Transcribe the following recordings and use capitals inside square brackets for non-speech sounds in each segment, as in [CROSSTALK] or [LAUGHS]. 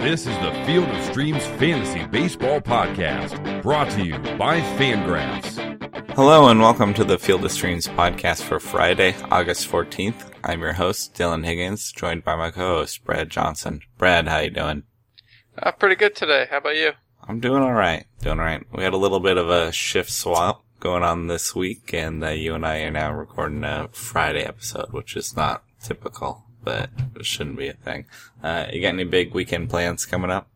This is the Field of Streams Fantasy Baseball Podcast, brought to you by Fangraphs. Hello and welcome to the Field of Streams podcast for Friday, August 14th. I'm your host, Dylan Higgins, joined by my co-host, Brad Johnson. Brad, how you doing? Uh, pretty good today. How about you? I'm doing alright, doing alright. We had a little bit of a shift swap going on this week and uh, you and I are now recording a Friday episode, which is not typical but it shouldn't be a thing. Uh, you got any big weekend plans coming up?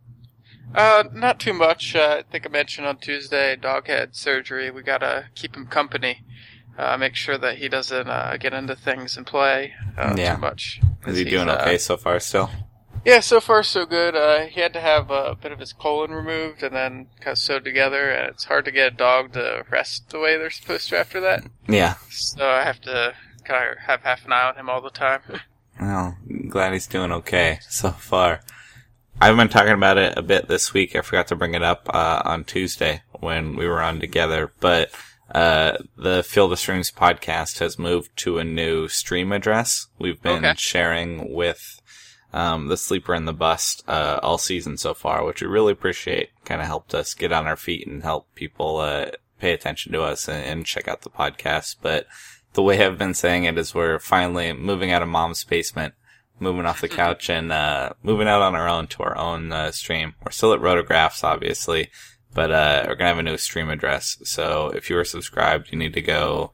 Uh, not too much. Uh, I think I mentioned on Tuesday, dog had surgery. We gotta keep him company. Uh, make sure that he doesn't uh, get into things and play uh, Yeah. too much. Is he doing uh, okay so far still? Yeah, so far so good. Uh, he had to have a bit of his colon removed and then kind of sewed together, and it's hard to get a dog to rest the way they're supposed to after that. Yeah. So I have to kind of have half an eye on him all the time. [LAUGHS] Well, I'm glad he's doing okay so far. I've been talking about it a bit this week. I forgot to bring it up uh, on Tuesday when we were on together, but uh, the Field of Streams podcast has moved to a new stream address. We've been Okay. sharing with um, the Sleeper and the Bust uh, all season so far, which we really appreciate. Kind of helped us get on our feet and help people uh, pay attention to us and, and check out the podcast. But the way I've been saying it is we're finally moving out of mom's basement, moving off the [LAUGHS] couch and, uh, moving out on our own to our own, uh, stream. We're still at Rotographs, obviously, but, uh, we're gonna have a new stream address. So if you are subscribed, you need to go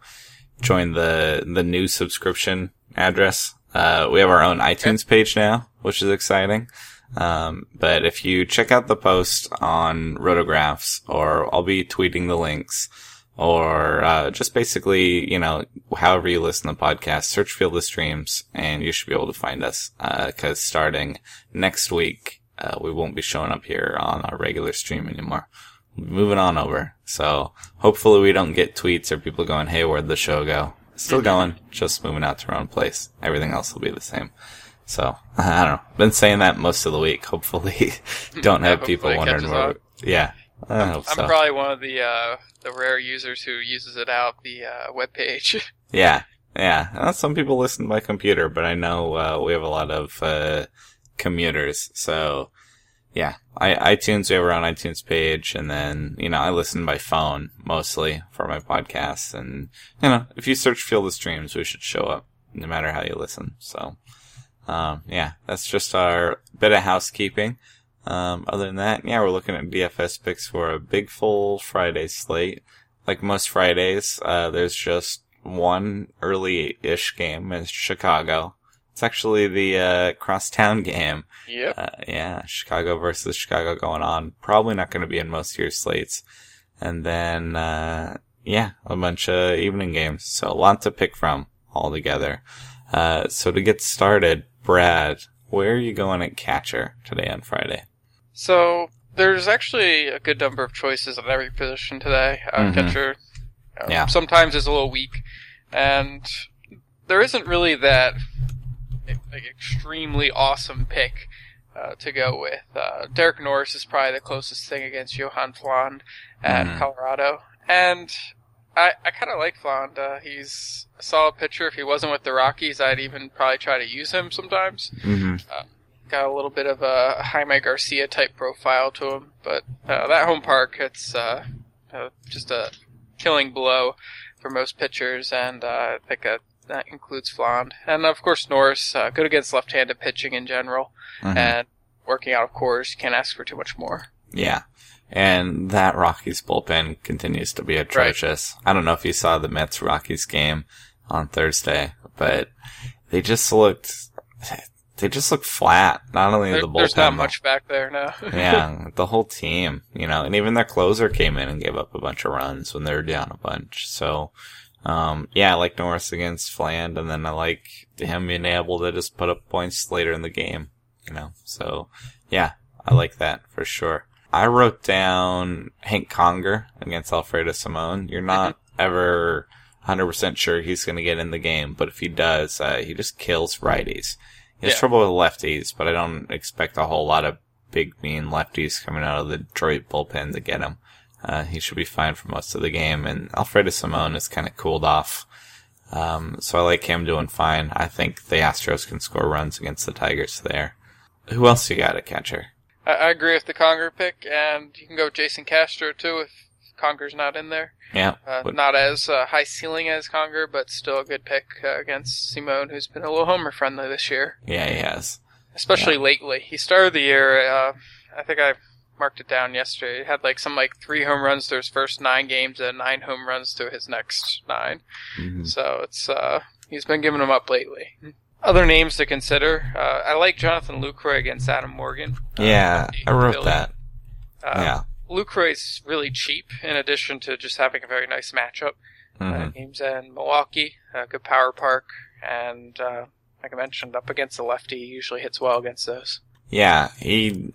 join the, the new subscription address. Uh, we have our own iTunes page now, which is exciting. Um, but if you check out the post on Rotographs, or I'll be tweeting the links, or uh, just basically, you know, however you listen to podcasts, search Field of Streams, and you should be able to find us. Because starting next week, uh, we won't be showing up here on our regular stream anymore. We'll be moving on over. So hopefully we don't get tweets or people going, "Hey, where'd the show go?" Still going, just moving out to our own place. Everything else will be the same. So [LAUGHS] I don't know. Been saying that most of the week. Hopefully, [LAUGHS] don't have [LAUGHS] people wondering where. Yeah, I hope I'm probably one of the uh, the rare users who uses it out the uh, web page. [LAUGHS] Yeah, yeah. Uh, some people listen by computer, but I know uh, we have a lot of uh, commuters. So, yeah, I, iTunes. We have our own iTunes page, and then you know I listen by phone mostly for my podcasts. And you know, if you search Field of Streams, we should show up no matter how you listen. So, um, yeah, that's just our bit of housekeeping. Um, other than that, yeah, we're looking at DFS picks for a big full Friday slate. Like most Fridays, uh, there's just one early-ish game in Chicago. It's actually the, uh, crosstown [LAUGHS] game. yep. Uh, yeah, Chicago versus Chicago going on. Probably not going to be in most of your slates. And then, uh, yeah, a bunch of evening games. So a lot to pick from all together. Uh, so to get started, Brad, where are you going at catcher today on Friday? So there's actually a good number of choices at every position today. Uh, Mhm. Catcher, uh, Yeah. sometimes is a little weak, and there isn't really that like extremely awesome pick uh, to go with. Uh, Derek Norris is probably the closest thing against Yohan Flande at Mhm. Colorado, and I, I kind of like Flande. Uh, he's a solid pitcher. If he wasn't with the Rockies, I'd even probably try to use him sometimes Mm-hmm. got a little bit of a Jaime Garcia type profile to him, but uh, that home park, it's uh, uh, just a killing blow for most pitchers, and uh, I think that, that includes Flande. And of course, Norris, uh, good against left handed pitching in general, Mhm. and working out of course, can't ask for too much more. Yeah. And that Rockies bullpen continues to be atrocious. I don't know if you saw the Mets Rockies game on Thursday, but they just looked, they just looked flat. Not only There- the bullpen. there's not much back there now. [LAUGHS] yeah, the whole team, you know, and even their closer came in and gave up a bunch of runs when they were down a bunch. So, um, yeah, I like Norris against Flande, and then I like him being able to just put up points later in the game, you know. So, yeah, I like that for sure. I wrote down Hank Conger against Alfredo Simon. You're not ever 100% sure he's going to get in the game, but if he does, uh, he just kills righties. He has Yeah. trouble with lefties, but I don't expect a whole lot of big mean lefties coming out of the Detroit bullpen to get him. Uh, he should be fine for most of the game, and Alfredo Simon is kind of cooled off. Um, so I like him doing fine. I think the Astros can score runs against the Tigers there. Who else you got at catcher? I, I agree with the Conger pick, and you can go Jason Castro too if Conger's not in there. Yeah. Uh, But- not as uh, high ceiling as Conger, but still a good pick uh, against Simon, who's been a little homer friendly this year, yeah, he has. especially lately. He started the year. Uh, I think I marked it down yesterday. He had like some like three home runs to his first nine games and nine home runs to his next nine. Mhm. So it's uh, he's been giving them up lately. Other names to consider. Uh, I like Jonathan Lucroy against Adam Morgan. Uh, Yeah, I wrote Philly. that. Uh, yeah. Lucroy's really cheap in addition to just having a very nice matchup. Uh, Mhm. games in Milwaukee, uh, good power park, and uh, like I mentioned, up against the lefty, he usually hits well against those. Yeah, he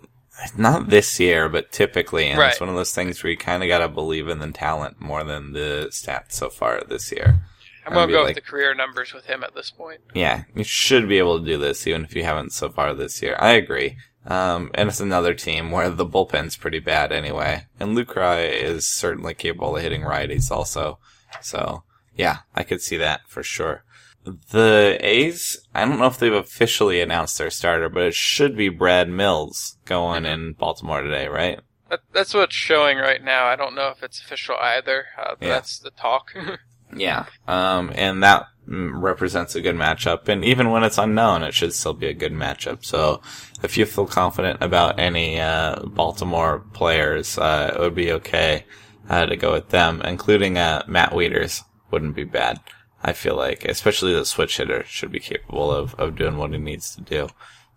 not this year, but typically, and it's one of those things where you kind of got to believe in the talent more than the stats so far this year. I'm gonna go like- with the career numbers with him at this point. Yeah, you should be able to do this, even if you haven't so far this year. I agree. Um, and it's another team where the bullpen's pretty bad anyway. And Lucroy is certainly capable of hitting righties also. So, yeah, I could see that for sure. The A's, I don't know if they've officially announced their starter, but it should be Brad Mills going in Baltimore today, right? That, that's what's showing right now. I don't know if it's official either. Uh, Yeah. That's the talk. [LAUGHS] Yeah. Um, and that mm, represents a good matchup. And even when it's unknown, it should still be a good matchup. So if you feel confident about any, uh, Baltimore players, uh, it would be okay, uh, to go with them, including, uh, Matt Wieters wouldn't be bad. I feel like, especially the switch hitter should be capable of, of doing what he needs to do.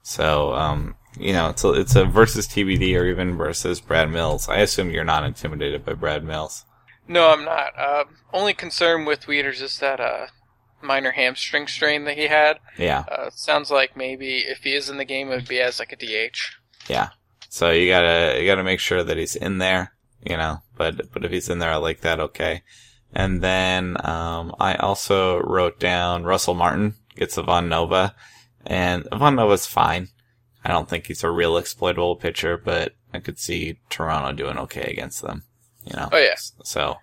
So, um, you know, it's a, it's a versus TBD or even versus Brad Mills. I assume you're not intimidated by Brad Mills. No, I'm not. Uh, only concern with Wieters is that uh, minor hamstring strain that he had. Yeah. Uh, sounds like maybe if he is in the game, it would be as like a DH. Yeah. So you gotta you gotta make sure that he's in there, you know. But but if he's in there, I like that. Okay. And then um, I also wrote down Russell Martin gets Ivan Nova, and Ivan Nova's fine. I don't think he's a real exploitable pitcher, but I could see Toronto doing okay against them. You know. Oh, yeah. So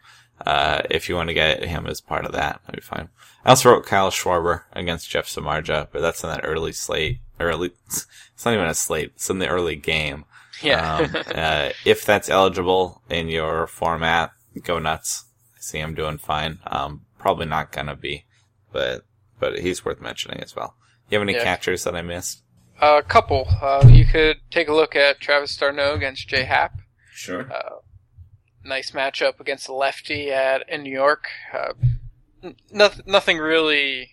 uh, if you want to get him as part of that, that'd be fine. I also wrote Kyle Schwarber against Jeff Samardzija, but that's in that early slate. Early, [LAUGHS] it's not even a slate. It's in the early game. Yeah. Um, [LAUGHS] uh, if that's eligible in your format, go nuts. I see him doing fine. Um, probably not gonna be, but but he's worth mentioning as well. You have any Yeah. catchers that I missed? A couple. Uh, you could take a look at Travis d'Arnaud against Jay Happ. Sure. Uh, nice matchup against the lefty at in New York. Uh, nothing, nothing really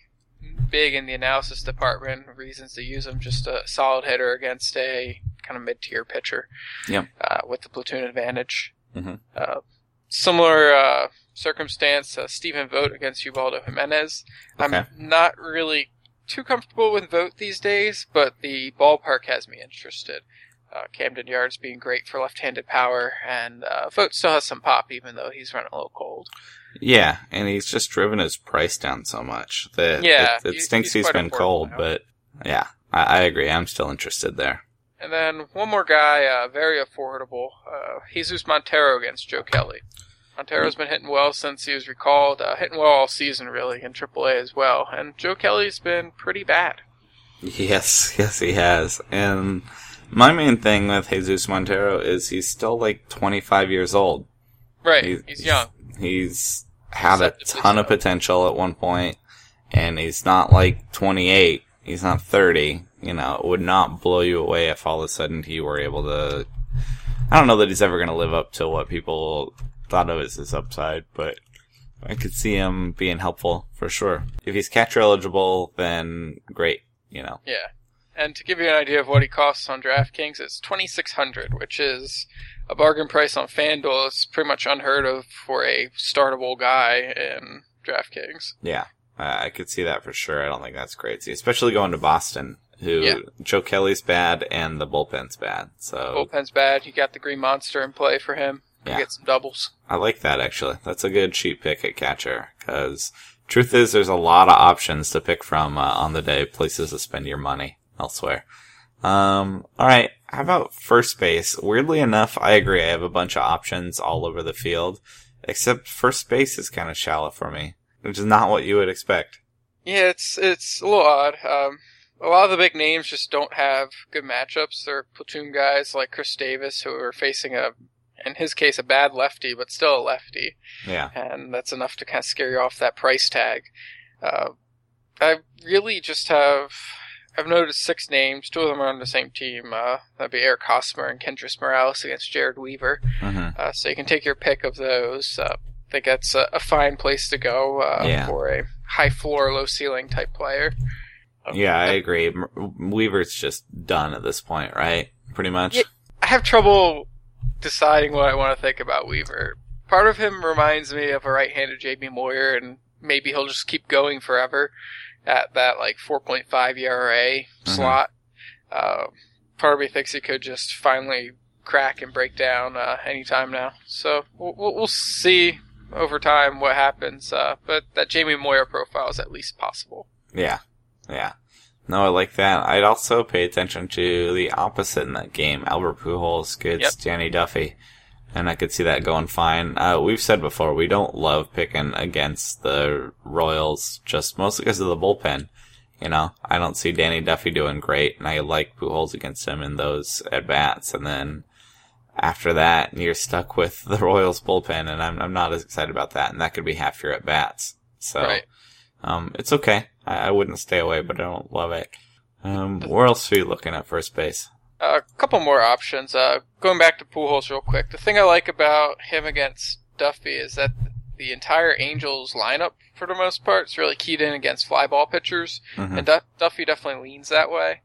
big in the analysis department. Reasons to use him. Just a solid hitter against a kind of mid-tier pitcher. Yep. Uh, with the platoon advantage. Mhm. Uh, similar uh, circumstance. Uh, Stephen Vogt against Ubaldo Jimenez. Okay. I'm not really too comfortable with Vogt these days, but the ballpark has me interested. Uh, Camden Yards being great for left-handed power, and uh, Vogt still has some pop, even though he's running a little cold. Yeah, and he's just driven his price down so much that Yeah, it, it stinks he's he's been cold. now. But yeah, I, I agree. I'm still interested there. And then one more guy, uh, very affordable, uh, Jesus Montero against Joe Kelly. Montero's been hitting well since he was recalled, uh, hitting well all season really in AAA as well, and Joe Kelly's been pretty bad. Yes, [LAUGHS] yes, he has. And my main thing with Jesus Montero is he's still like 25 years old. Right, he's, young. He's had a ton of potential at one point, and he's not like 28. He's not 30. You know, it would not blow you away if all of a sudden he were able to. I don't know that he's ever going to live up to what people thought of as his upside, but I could see him being helpful for sure. If he's catcher eligible, then great. You know, Yeah. And to give you an idea of what he costs on DraftKings, it's twenty six hundred, which is a bargain price on FanDuel. It's pretty much unheard of for a startable guy in DraftKings. Yeah, I I could see that for sure. I don't think that's crazy, especially going to Boston, who Yeah. Joe Kelly's bad and the bullpen's bad. So Bullpen's bad. You got the Green Monster in play for him. You Yeah. get some doubles. I like that actually. That's a good cheap pick at catcher because truth is, there's a lot of options to pick from uh, on the day, places to spend your money elsewhere. Um, all right. How about first base? Weirdly enough, I agree. I have a bunch of options all over the field, except first base is kind of shallow for me, which is not what you would expect. Yeah, it's it's a little odd. Um, a lot of the big names just don't have good matchups. They're platoon guys like Chris Davis who are facing a, in his case, a bad lefty, but still a lefty, Yeah. and that's enough to kind of scare you off that price tag. Uh, I really just have. I've noticed six names. Two of them are on the same team. Uh, that'd be Eric Hosmer and Kendrys Morales against Jered Weaver. hmm Uh, so you can take your pick of those. Uh, I think that's a, a fine place to go uh, Yeah. for a high floor, low ceiling type player. Um, Yeah, I agree. Weaver's just done at this point, right? Pretty much. Yeah. I have trouble deciding what I want to think about Weaver. Part of him reminds me of a right-handed Jamie Moyer, and maybe he'll just keep going forever at that like 4.5 ERA slot. Uh, part of me thinks he could just finally crack and break down uh, anytime now. So we'll, we'll we'll see over time what happens. Uh, but that Jamie Moyer profile is at least possible. Yeah. Yeah. No, I like that. I'd also pay attention to the opposite in that game. Albert Pujols gets Yep. Danny Duffy. And I could see that going fine. Uh, we've said before, we don't love picking against the Royals, just mostly because of the bullpen. You know, I don't see Danny Duffy doing great, and I like Pujols against him in those at bats. And then after that, you're stuck with [LAUGHS] the Royals bullpen, and I'm, I'm not as excited about that. And that could be half your at bats. So, Right. um, it's okay. I, I wouldn't stay away, but I don't love it. Um, where else are you looking at first base? A couple more options. Uh, going back to Pujols real quick. The thing I like about him against Duffy is that the entire Angels lineup, for the most part, is really keyed in against fly ball pitchers, Mhm. and Duff- Duffy definitely leans that way.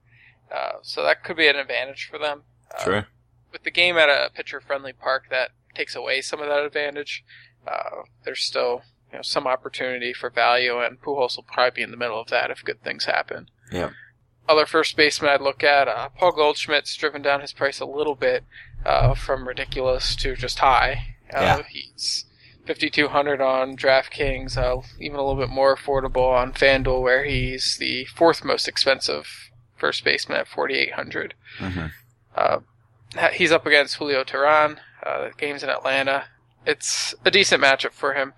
Uh, so that could be an advantage for them. Uh, True. With the game at a pitcher-friendly park, that takes away some of that advantage. Uh, there's still you know some opportunity for value, and Pujols will probably be in the middle of that if good things happen Yep. Other first baseman I'd look at, uh, Paul Goldschmidt's driven down his price a little bit uh, from ridiculous to just high. Uh, Yeah. He's 5200 on DraftKings, uh, even a little bit more affordable on FanDuel, where he's the fourth most expensive first baseman at 4800 hmm uh, he's up against Julio Teheran. Uh, the game's in Atlanta. It's a decent matchup for him,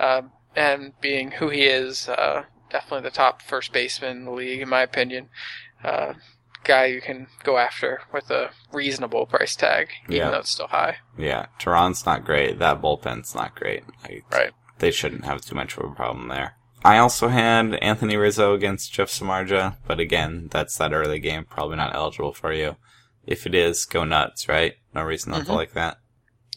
um, and being who he is, uh, definitely the top first baseman in the league, in my opinion. Uh, guy you can go after with a reasonable price tag, even Yeah. though it's still high. Yeah, Teheran's not great. That bullpen's not great. I, Right. They shouldn't have too much of a problem there. I also had Anthony Rizzo against Jeff Samardzija, but again, that's that early game, probably not eligible for you. If it is, go nuts, right? No reason not to Mhm. like that.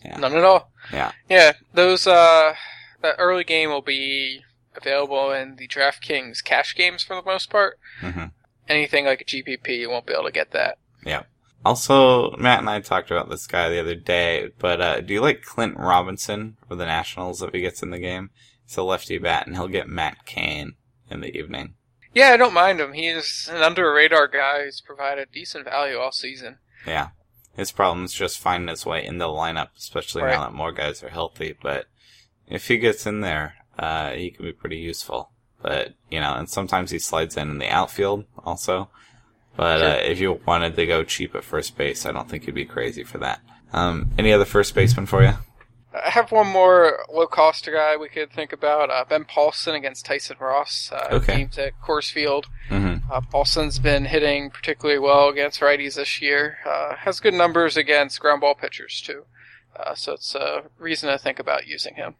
Yeah. None at all. Yeah. Yeah, those uh, that early game will be available in the DraftKings cash games for the most part. hmm Anything like a GPP, you won't be able to get that. Yeah. Also, Matt and I talked about this guy the other day, but uh, do you like Clint Robinson for the Nationals if he gets in the game? He's a lefty bat, and he'll get Matt Cain in the evening. Yeah, I don't mind him. He's an under radar guy who's provided decent value all season. Yeah. His problem is just finding his way in the lineup, especially Right. now that more guys are healthy. But if he gets in there, uh, he can be pretty useful. But, you know, and sometimes he slides in in the outfield also. But, uh, if you wanted to go cheap at first base, I don't think you'd be crazy for that. Um, any other first baseman for you? I have one more low cost guy we could think about. Uh, ben Paulsen against Tyson Ross. Uh, Okay. Games at Coors Field. Mm-hmm. Uh, Paulsen's been hitting particularly well against righties this year. Uh, has good numbers against ground ball pitchers too. Uh, so it's a reason to think about using him.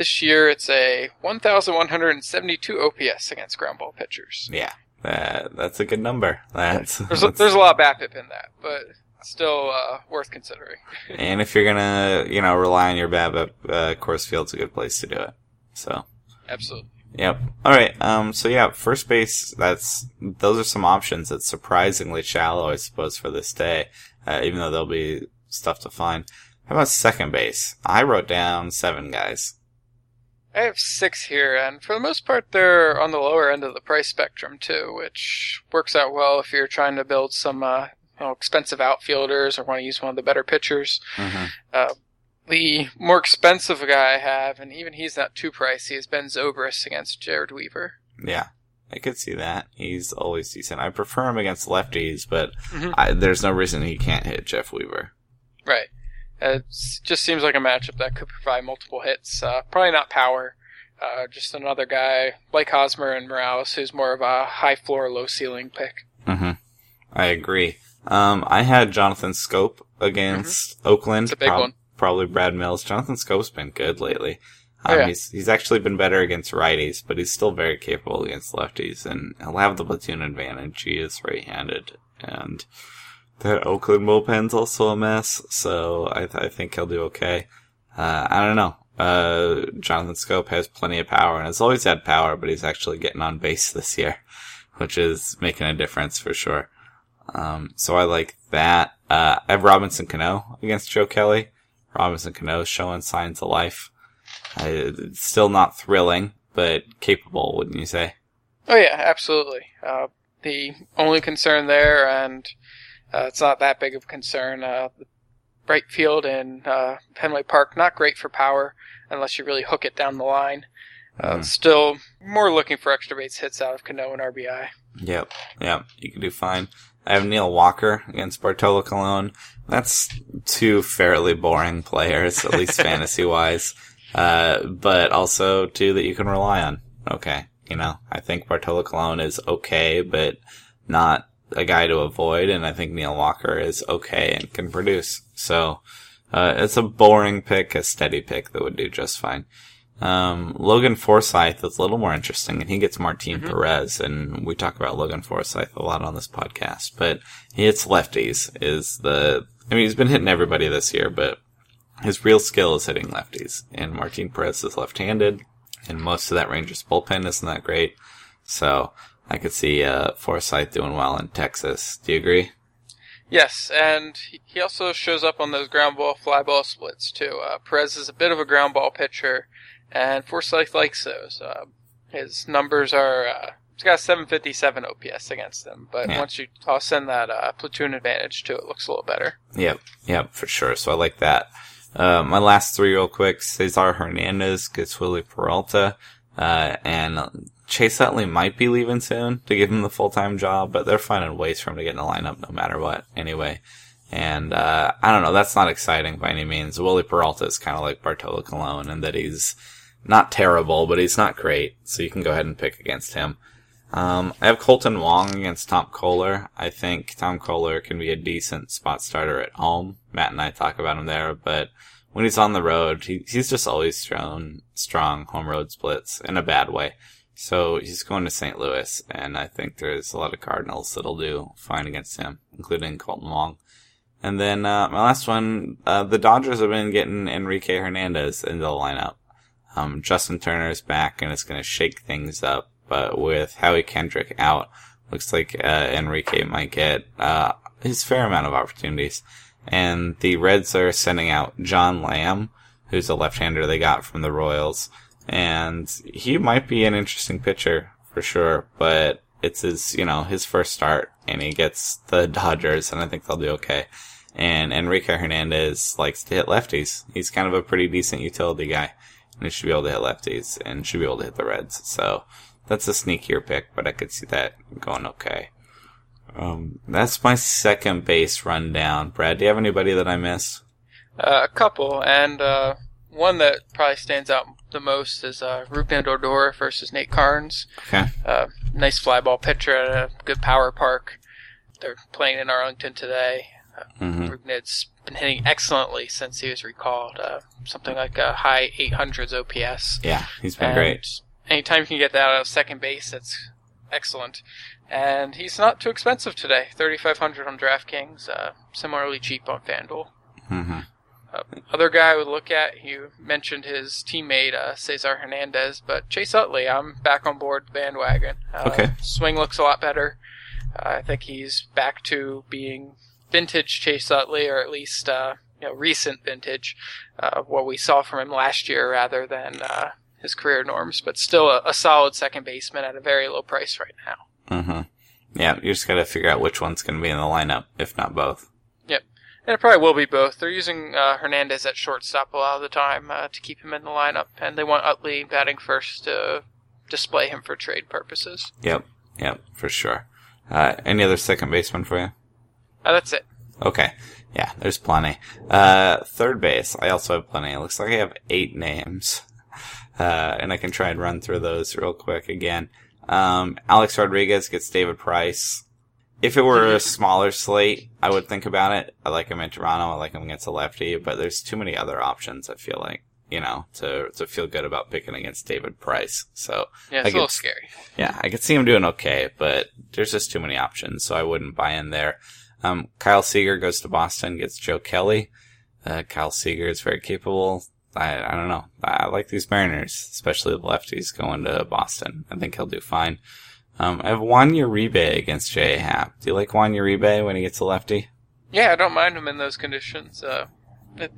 This year it's a 1,172 OPS against ground ball pitchers. Yeah. That, that's a good number. That's, [LAUGHS] There's a, there's a lot of BABIP in that, but still uh, worth considering. [LAUGHS] and if you're gonna, you know, rely on your BABIP, uh, Coors Field's a good place to do it. So. Absolutely. Yep. All right. Um. So yeah, first base. That's those are some options. It's surprisingly shallow, I suppose, for this day. Uh, even though there'll be stuff to find. How about second base? I wrote down seven guys. I have six here, and for the most part, they're on the lower end of the price spectrum too, which works out well if you're trying to build some uh, you know, expensive outfielders or want to use one of the better pitchers. Mm-hmm. Uh, the more expensive guy I have, and even he's not too pricey, is Ben Zobrist against Jered Weaver. Yeah, I could see that. He's always decent. I prefer him against lefties, but Mhm. I, there's no reason he can't hit Jeff Weaver. Right. It just seems like a matchup that could provide multiple hits. Uh, probably not power, Uh, just another guy like Hosmer and Morales, who's more of a high floor, low ceiling pick. Mm-hmm. I agree. Um, I had Jonathan Schoop against Oakland. It's a big one. Probably Brad Mills. Jonathan Schoop's been good lately. Oh, Um, yeah. he's he's actually been better against righties, but he's still very capable against lefties, and he'll have the platoon advantage. He is right-handed, and that Oakland bullpen's also a mess. So I th- I think he'll do okay. Uh, I don't know. Uh, Jonathan Schoop has plenty of power, and has always had power, but he's actually getting on base [LAUGHS] this year, which is making a difference for sure. Um, so I like that. Uh, I have Robinson Cano against Joe Kelly. Robinson Cano showing signs of life. Uh, still not thrilling, but capable, wouldn't you say? Oh yeah, absolutely. Uh, the only concern there, and uh, it's not that big of a concern. Uh, the right field in uh, Fenway Park not great for power unless you really hook it down the line. Uh, Mhm. Still more looking for extra base hits out of Cano and RBI. Yep, yep, you can do fine. I have Neil Walker against Bartolo Colon. That's two fairly boring players, at least [LAUGHS] fantasy wise. Uh, but also two that you can rely on. Okay. You know, I think Bartolo Colon is okay, but not a guy to avoid. And I think Neil Walker is okay and can produce. So, uh, it's a boring pick, a steady pick that would do just fine. Um, Logan Forsythe is a little more interesting, and he gets Martin Perez, and we talk about Logan Forsythe a lot on this podcast. But he hits lefties. Is the I mean, he's been hitting everybody this year, but his real skill is hitting lefties. And Martin Perez is left-handed, and most of that Rangers bullpen isn't that great. So I could see uh, Forsythe doing well in Texas. Do you agree? Yes, and he- also shows up on those ground ball fly ball splits too. Uh, Perez is a bit of a ground ball pitcher, and Forsythe likes those. Uh, his numbers are uh, he's got a 757 OPS against them, but Yeah. once you toss in that uh, platoon advantage too, it looks a little better. Yep, yep, for sure. So I like that. Uh, my last three real quick. Cesar Hernandez gets Wily Peralta, uh, and Chase Utley might be leaving soon to give him the full-time job, but they're finding ways for him to get in the lineup no matter what anyway. And, uh, I don't know, that's not exciting by any means. Wily Peralta is kind of like Bartolo Colon in that he's not terrible, but he's not great, so you can go ahead and pick against him. Um, I have Kolten Wong against Tom Koehler. I think Tom Koehler can be a decent spot starter at home. Matt and I talk about him there, but when he's on the road, he, he's just always thrown strong home road splits in a bad way. So he's going to St. Louis, and I think there's a lot of Cardinals that'll do fine against him, including Kolten Wong. And then uh, my last one, uh, the Dodgers have been getting Enrique Hernandez into the lineup. Um, Justin is back, and it's going to shake things up. But with Howie Kendrick out, looks like uh, Enrique might get uh, his fair amount of opportunities. And the Reds are sending out John Lamb, who's a left-hander they got from the Royals, and he might be an interesting pitcher for sure. But it's his, you know, his first start, and he gets the [LAUGHS] Dodgers, and I think they'll do okay. And Enrique Hernandez likes to hit lefties. He's kind of a pretty decent utility guy, and he should be able to hit lefties, and should be able to hit the Reds. So that's a sneakier pick, but I could see that going okay. Um, that's my second base rundown. Brad, do you have anybody that I missed? Uh, a couple, and uh, one that probably stands out the most is uh, Rougned Odor versus Nate Karns. Okay. Uh, nice fly ball pitcher at a good power park. They're playing in Arlington today. hmm Rougned's been hitting excellently since he was recalled. Uh, something like a high 800s OPS. Yeah, he's been And great. Anytime you can get that out of second base, that's excellent. And he's not too expensive today. 3500 on DraftKings. Uh, similarly cheap on FanDuel. Hmm Other guy I would look at, you mentioned his teammate uh, Cesar Hernandez, but Chase Utley, I'm back on board the bandwagon. Uh, Okay. Swing looks a lot better. Uh, I think he's back to being vintage Chase Utley, or at least uh, you know recent vintage, uh, what we saw from him last year, rather than uh, his career norms. But still a, a solid second baseman at a very low price right now. hmm Yeah, you just gotta figure out which one's gonna be in the lineup, if not both. And it probably will be both. They're using uh, Hernandez at shortstop a lot of the time uh, to keep him in the lineup, and they want Utley batting first to display him for trade purposes. Yep, yep, for sure. Uh, any other second baseman for you? Uh, that's it. Okay. Yeah, there's plenty. Uh, third base, I also have plenty. It looks like I have eight names. Uh, and I can try and run through those real quick again. Um, Alex Rodriguez gets David Price. If it were a smaller slate, I would think about it. I like him in Toronto. I like him against a lefty, but there's too many other options. I feel like you know to to feel good about picking against David Price. So Yeah, I it's a little scary. yeah, I could see him doing okay, but there's just too many options, so I wouldn't buy in there. Um, Kyle Seager goes to Boston, gets Joe Kelly. Uh, Kyle Seager is very capable. I, I don't know. I like these Mariners, especially the lefties going to Boston. I think he'll do fine. Um, I have Juan Uribe against J.A. Happ. Do you like Juan Uribe when he gets a lefty? Yeah, I don't mind him in those conditions. Uh,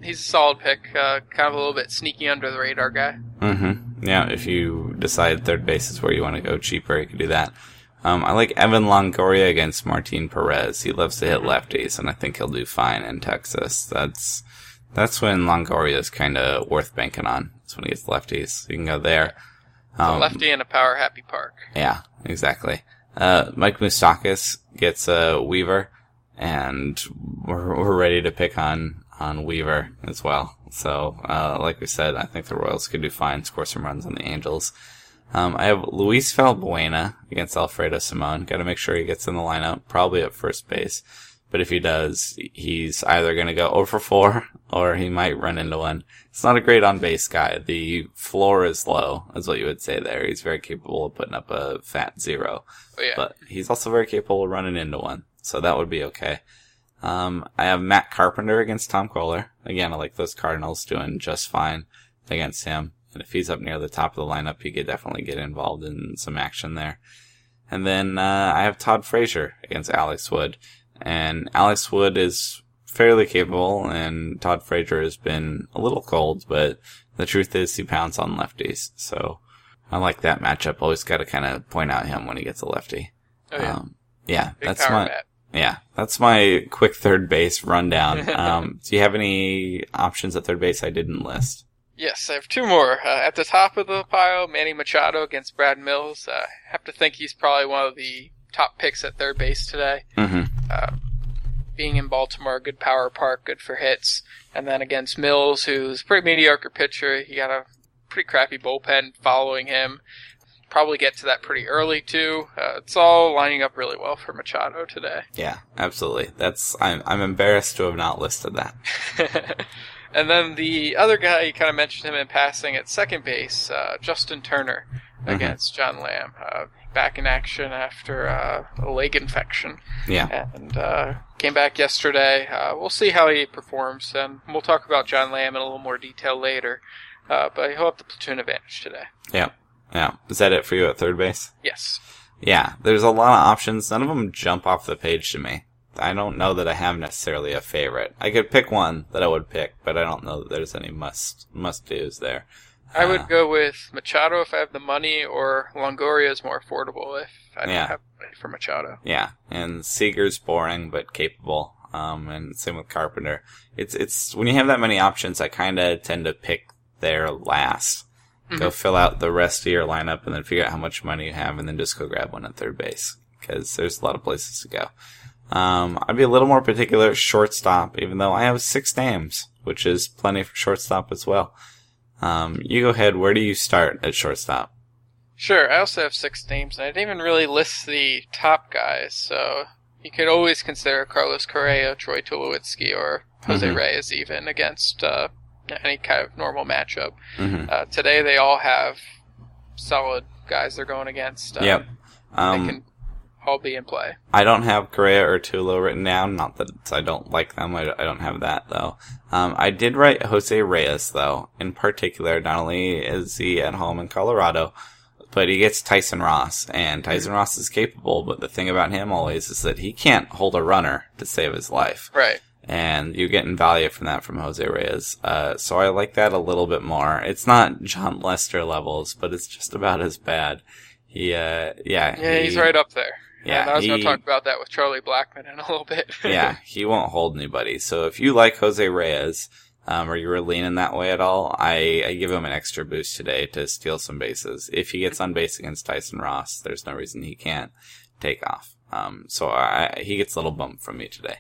he's a solid pick. Uh, kind of a little bit sneaky under the radar guy. Mm-hmm. Yeah, if you decide third base is where you want to go cheaper, you can do that. Um, I like Evan Longoria against Martin Perez. He loves to hit lefties, and I think he'll do fine in Texas. That's that's when Longoria is kind of worth banking on. That's when he gets lefties. You can go there. A Um, lefty in a power happy park. yeah, exactly. Uh, Mike Moustakas gets uh, Weaver, and we're, we're ready to pick on, on Weaver as well. So, uh, like we said, I think the Royals could do fine, score some runs on the Angels. Um, I have Luis Valbuena against Alfredo Simon. Got to make sure he gets in the lineup, probably at first base. But if he does, he's either going to go over for 4 or he might run into one. It's not a great on base guy. The floor is low, is what you would say there. He's very capable of putting up a fat zero, Oh, yeah. but he's also very capable of running into one. So that would be okay. Um, I have Matt Carpenter against Tom Koehler. Again, I like those Cardinals doing just fine against him. And if he's up near the top of the lineup, he could definitely get involved in some action there. And then uh, I have Todd Frazier against Alex Wood. And Alex Wood is fairly capable, and Todd Frazier has been a little cold, but the truth is he pounds on lefties. So I like that matchup. Always got to kind of point out him when he gets a lefty. oh, yeah. Um, yeah, Big that's my bat. yeah, that's my quick third base rundown. [LAUGHS] um, do you have any options at third base I didn't list? Yes, I have two more. Uh, at the top of the pile, Manny Machado against Brad Mills. Uh, I have to think he's probably one of the top picks at third base today. Mm-hmm. Being in Baltimore, good power park, good for hits. And then against Mills, who's a pretty mediocre pitcher, he got a pretty crappy bullpen following him. Probably get to that pretty early too. Uh, it's all lining up really well for Machado today. Yeah, absolutely. That's I'm I'm embarrassed to have not listed that. [LAUGHS] and then the other guy, you kind of mentioned him in passing at second base, uh, Justin Turner against John Lamb. Uh, back in action after uh, a leg infection. Yeah, And uh, came back yesterday. Uh, we'll see how he performs, and we'll talk about John Lamb in a little more detail later. Uh, but he'll have the platoon advantage today. yeah, yeah. Is that it for you at third base? Yes. Yeah, there's a lot of options. None of them jump off the page to me. I don't know that I have necessarily a favorite. I could pick one that I would pick, but I don't know that there's any must must dos there. I Uh, would go with Machado if I have the money, or Longoria is more affordable if I don't Yeah. have money for Machado. Yeah, and Seager's boring but capable. Um, and same with Carpenter. It's it's when you have that many options, I kind of tend to pick their last. Go fill out the rest of your lineup, and then figure out how much money you have, and then just go grab one at third base because there's a lot of places to go. Um, I'd be a little more particular at shortstop, even though I have six names, which is plenty for shortstop as well. Um, you go ahead. Where do you start at shortstop? Sure, I also have six names, and I didn't even really list the top guys, so you could always consider Carlos Correa, Troy Tulowitzki, or Jose Mhm. Reyes even against uh, any kind of normal matchup. hmm Uh, today they all have solid guys they're going against. Uh, Yep. They Um, can all be in play. I don't have Correa or Tulo written down. Not that I don't like them. I, I don't have that though. Um, I did write Jose Reyes though. In particular, not only is he at home in Colorado, but he gets Tyson Ross, and Tyson Ross is capable. But the thing about him always is that he can't hold a runner to save his life, Right. and you're getting value from that from Jose Reyes. Uh, so I like that a little bit more. It's not Jon Lester levels, but it's just about as bad. He, uh, yeah, Yeah, he's right up there. Yeah, and I was going to talk about that with Charlie Blackmon in a little bit. [LAUGHS] yeah, he won't hold anybody. So if you like Jose Reyes, um, or you were leaning that way at all, I, I give him an extra boost today to steal some bases. If he gets on base against Tyson Ross, there's no reason he can't take off. Um, so I, he gets a little bump from me today.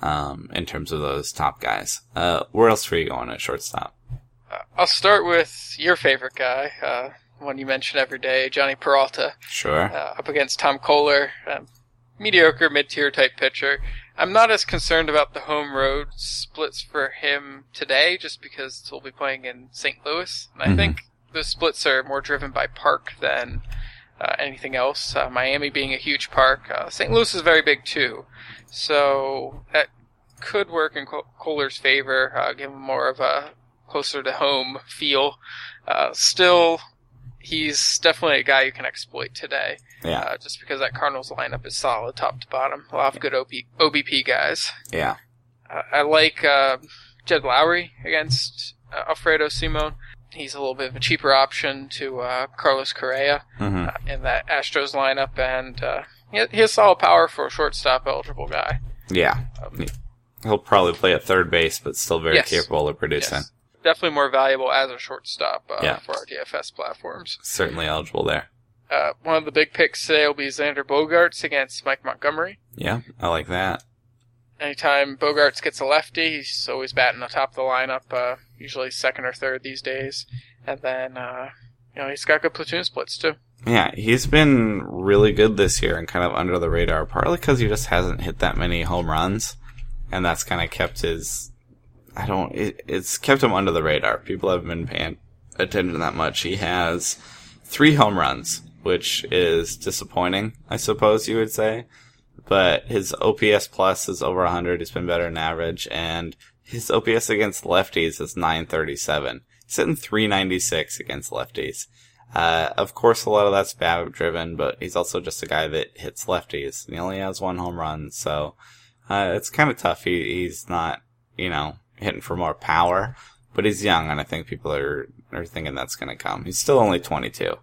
Um, in terms of those top guys. Uh, where else were you going at shortstop? Uh, Uh, I'll start with your favorite guy, uh, one you mention every day, Jhonny Peralta, Sure. uh, up against Tom Koehler, um, mediocre mid-tier type pitcher. I'm not as concerned about the home road splits for him today, just because we'll be playing in St. Louis, and I Mhm. think the splits are more driven by park than uh, anything else. Uh, Miami being a huge park, uh, St. Louis is very big too, so that could work in Koehler's favor, uh, give him more of a closer to home feel. Uh, still, he's definitely a guy you can exploit today, Yeah. uh, just because that Cardinals lineup is solid top to bottom. A lot of good OP- OBP guys. Yeah. Uh, I like uh, Jed Lowrie against uh, Alfredo Simon. He's a little bit of a cheaper option to uh, Carlos Correa hmm uh, in that Astros lineup, and uh, he, he has solid power for a shortstop eligible guy. Yeah. Um, He'll probably play at third base, but still very Yes. capable of producing. yes. Definitely more valuable as a shortstop uh, Yeah. for our DFS platforms. Certainly eligible there. Uh, one of the big picks today will be Xander Bogaerts against Mike Montgomery. Yeah, I like that. Anytime Bogarts gets a lefty, he's always batting the top of the lineup, uh, usually second or third these days. And then, uh, you know, he's got good platoon splits too. Yeah, he's been really good this year and kind of under the radar, partly because he just hasn't hit that many home runs, and that's kind of kept his. I don't. It, it's kept him under the radar. People haven't been paying attention that much. He has three home runs, which is disappointing, I suppose you would say. But his OPS plus is over 100. He's been better than average, and his OPS against lefties is 937. He's hitting 396 against lefties. Uh, of course, a lot of that's BABIP driven, but he's also just a guy that hits lefties. He only has one home run, so uh, it's kind of tough. He, he's not, you know, hitting for more power, but he's young, and I think people are are thinking that's going to come. He's still only 22.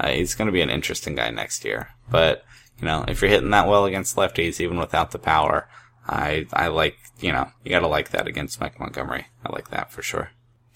Uh, he's going to be an interesting guy next year, but you know, if you're hitting that well against lefties, even without the power, I I like, you know, you got to like that against Mike Montgomery. I like that for sure.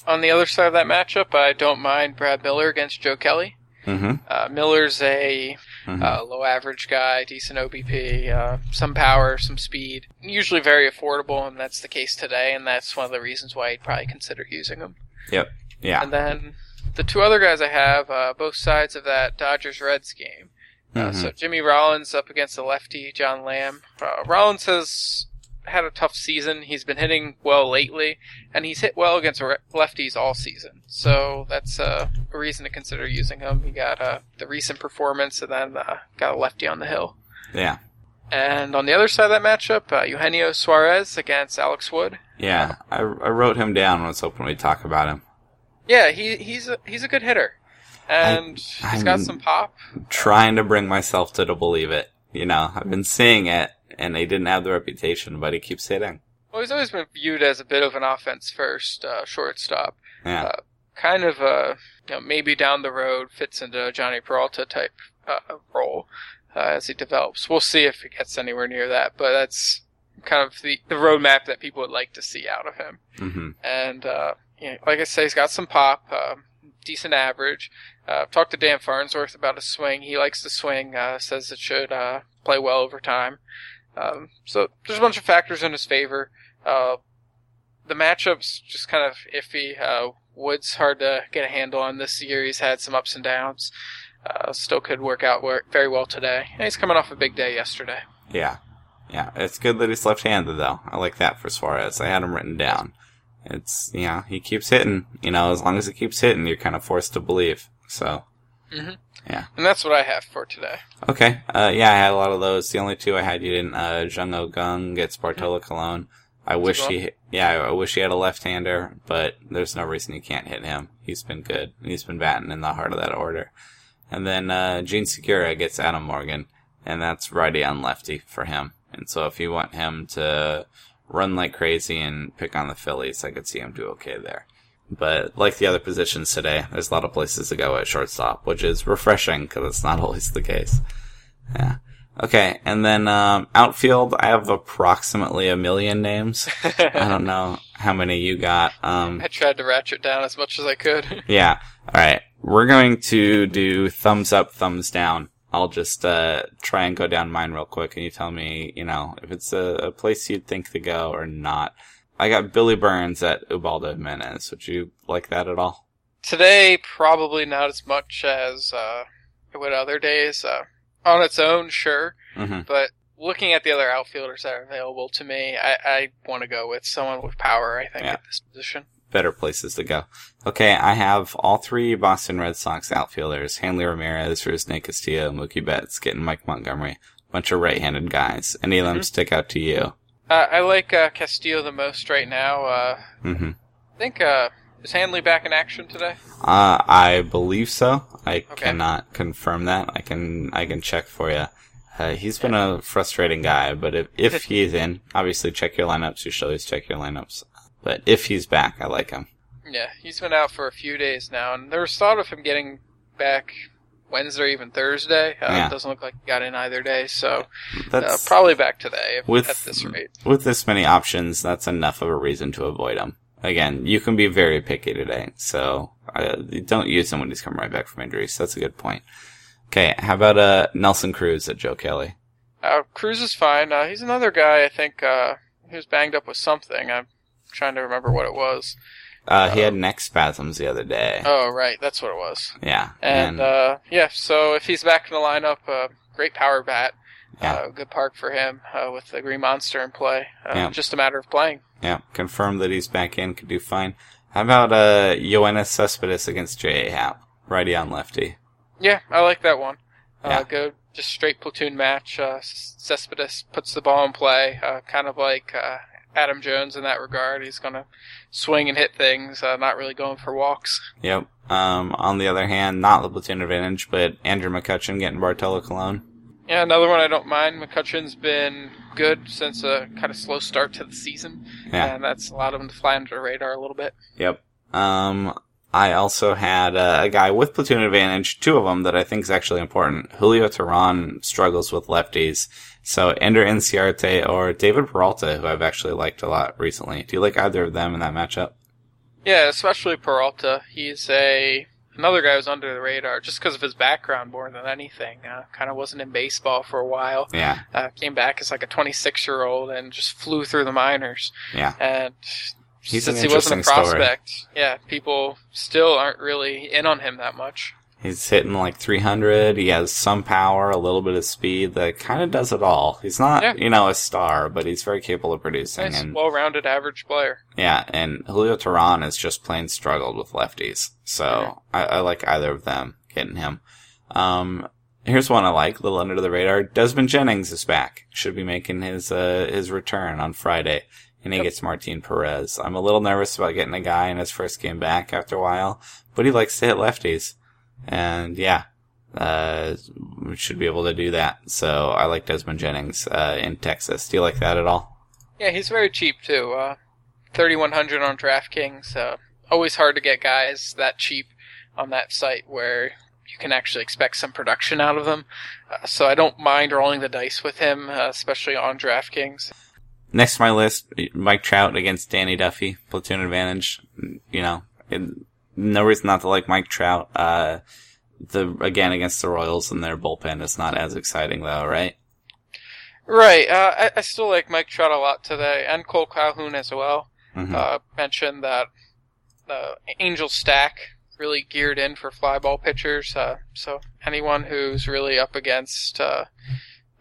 On the other side of that matchup, I don't mind Brad Miller against Joe Kelly. Mm-hmm. Uh, Miller's a Mhm. uh, low average guy, decent OBP, uh, some power, some speed. Usually very affordable, and that's the case today, and that's one of the reasons why you'd probably consider using him. Yep. Yeah. And then the two other guys I have, uh, both sides of that Dodgers Reds game. Uh, Mhm. so Jimmy Rollins up against the lefty John Lamb. Uh, Rollins has had a tough season. He's been hitting well lately, and he's hit well against lefties all season. So that's uh, a reason to consider using him. He got uh, the recent performance, and then uh, got a lefty on the hill. yeah. And on the other side of that matchup, uh, Eugenio Suarez against Alex Wood. Yeah. I, I wrote him down. I was hoping we'd talk about him. Yeah, he he's a, he's a good hitter, and he's I'm- got some pop. trying to bring myself to, to believe it. You know, I've been seeing it, and he didn't have the reputation, but he keeps hitting. Well, he's always been viewed as a bit of an offense first uh, shortstop. Yeah. Uh, kind of a you know, maybe down the road fits into a Jhonny Peralta type uh, role uh, as he develops. We'll see if he gets anywhere near that, but that's kind of the, the roadmap that people would like to see out of him. hmm And uh, you know, like I say, he's got some pop, um, decent average. Uh, talked to Dan Farnsworth about his swing. He likes to swing. Uh, says it should uh, play well over time. Um, so there's a bunch of factors in his favor. Uh, the matchup's just kind of iffy. Uh, Wood's hard to get a handle on this year. He's had some ups and downs. Uh, still could work out very well today. And he's coming off a big day yesterday. Yeah. Yeah. It's good that he's left-handed, though. I like that for Suarez. I had him written down. It's, you know, he keeps hitting. You know, as long as he keeps hitting, you're kind of forced to believe. So, And Yeah. And that's what I have for today. okay. Uh, yeah, I had a lot of those. The only two I had you didn't, uh, Jung Oh Gung gets Bartolo Colon. I wish he, yeah, I wish he had a left-hander, but there's no reason you can't hit him. He's been good. He's been batting in the heart of that order. And then, uh, Jean Segura gets Adam Morgan, and that's righty on lefty for him. And so if you want him to run like crazy and pick on the Phillies, I could see him do okay there. But like the other positions today, there's a lot of places to go at shortstop, which is refreshing because it's not [LAUGHS] always the case. Yeah. Okay, and then um, outfield, I have approximately a million names. I don't [LAUGHS] know how many you got. Um, I tried to ratchet down as much as I could. [LAUGHS] yeah. All right. We're going to do thumbs up, thumbs down. I'll just uh, try and go down mine real quick, and you tell me, you know, if it's a, a place you'd think to go or not. I got Billy Burns at Ubaldo Jimenez. Would you like that at all? Today, probably not as much as uh, it would other days. Uh, on its own, sure, hmm but looking at the other outfielders that are available to me, I, I want to go with someone with power. I think Yeah. at this position. Better places to go. Okay, I have all three Boston Red Sox outfielders: Hanley Ramirez, Rusney Castillo, Mookie Betts, getting Mike Montgomery. Bunch of right-handed guys. Any of them Mhm. stick out to you? Uh, I like uh, Castillo the most right now. Uh, hmm I think uh, is Hanley back in action today? Uh, I believe so. I Okay. cannot confirm that. I can I can check for you. Uh, he's been a frustrating guy, but if if he's in, obviously check your lineups. You should always check your lineups. But if he's back, I like him. Yeah, he's been out for a few days now, and there was thought of him getting back Wednesday or even Thursday. Uh, Yeah. It doesn't look like he got in either day, so uh, probably back today if, With- at this rate. with this many options. That's enough of a reason to avoid him. Again, you can be very picky today, so uh, don't use him when he's coming right back from injury. So that's a good point. Okay, how about uh Nelson Cruz at Joe Kelly? Uh, Cruz is fine. Uh, he's another guy. I think uh, he was banged up with something. I'm trying to remember what it was. Uh, he had neck spasms the other day. Oh, right, that's what it was. Yeah, And uh, yeah, so if he's back in the lineup, uh, great power bat. Yeah. Uh, good park for him uh, with the Green Monster in play. Uh, Yeah. Just a matter of playing. Yeah, confirmed that he's back in, could do fine. How about uh Yoenis Cespedes against J.A. Happ? Righty on lefty. Yeah, I like that one. Uh, Yeah. Go just straight platoon match. Uh, Cespedes puts the ball in play, uh, kind of like uh, Adam Jones in that regard. He's going to swing and hit things, uh, not really going for walks. Yep. Um, on the other hand, not the platoon advantage, but Andrew McCutchen getting Bartolo Colon. Yeah, another one I don't mind. McCutchen's been good since a kind of slow start to the season, Yeah. and that's allowed him to fly under the radar a little bit. Yep. Um, I also had uh, a guy with platoon advantage, two of them that I think is actually important. Julio Teheran struggles with lefties. So Ender Inciarte or David Peralta, who I've actually liked a lot recently. Do you like either of them in that matchup? Yeah, especially Peralta. He's a another guy who's under the radar just because of his background more than anything. Uh, kind of wasn't in baseball for a while. Yeah. Uh, came back as like a 26 year old and just flew through the minors. Yeah. And He's since he wasn't a interesting story. prospect, yeah, people still aren't really in on him that much. He's hitting like 300. He has some power, a little bit of speed that kind of does it all. He's not, Yeah. you know, a star, but he's very capable of producing. Nice, and well rounded average player. yeah, and Julio Teheran has just plain struggled with lefties. So I, I like either of them getting him. Um, here's one I like, a little under the radar. Desmond Jennings is back. Should be making his, uh, his return on Friday. And he Yep. gets Martin Perez. I'm a little nervous about getting a guy in his first game back after a while, but he likes to hit lefties. And yeah, uh, we should be able to do that. So I like Desmond Jennings, uh, in Texas. Do you like that at all? Yeah, he's very cheap too. Uh, 3100 on DraftKings. Uh, always hard to get guys that cheap on that site where you can actually expect some production out of them. Uh, so I don't mind rolling the dice with him, uh, especially on DraftKings. Next on my list, Mike Trout against Danny Duffy, platoon advantage. You know, no reason not to like Mike Trout. Uh, the again against the Royals and their bullpen is not as exciting though, right? Right. Uh, I, I still like Mike Trout a lot today, and Cole Calhoun as well. Mhm. Uh, mentioned that the Angel stack really geared in for fly ball pitchers. Uh, so anyone who's really up against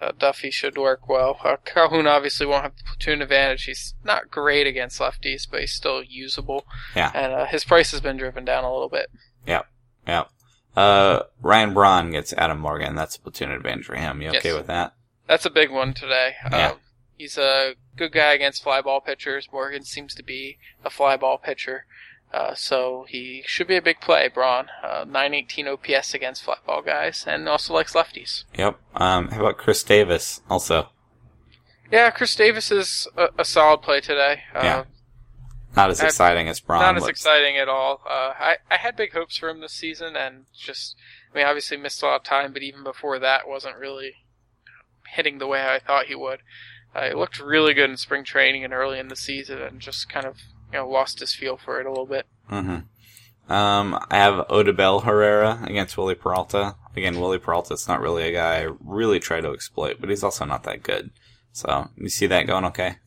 uh, Duffy should work well. Uh, Calhoun obviously won't have the platoon advantage. He's not great against lefties, but he's still usable. Yeah. And uh, his price has been driven down a little bit. Yep. Yep. Uh, Ryan Braun gets Adam Morgan. That's a platoon advantage for him. You okay Yes. with that? That's a big one today. Yeah. Um, he's a good guy against fly ball pitchers. Morgan seems to be a fly ball pitcher. Uh, so he should be a big play, Braun. Uh, 918 OPS against fly ball guys, and also likes lefties. Yep. Um, how about Chris Davis also? Yeah, Chris Davis is a, a solid play today. Uh, Yeah. Not as exciting as Braun. Not as exciting at all. Uh, I, I had big hopes for him this season, and just, I mean, obviously missed a lot of time, but even before that, wasn't really hitting the way I thought he would. Uh, he looked really good in spring training and early in the season, and just kind of, you know, lost his feel for it a little bit. Mm-hmm. Um, I have Odubel Herrera against Wily Peralta. Again, Wily Peralta's not really a guy I really try to exploit, but he's also not that good. So, you see that going okay?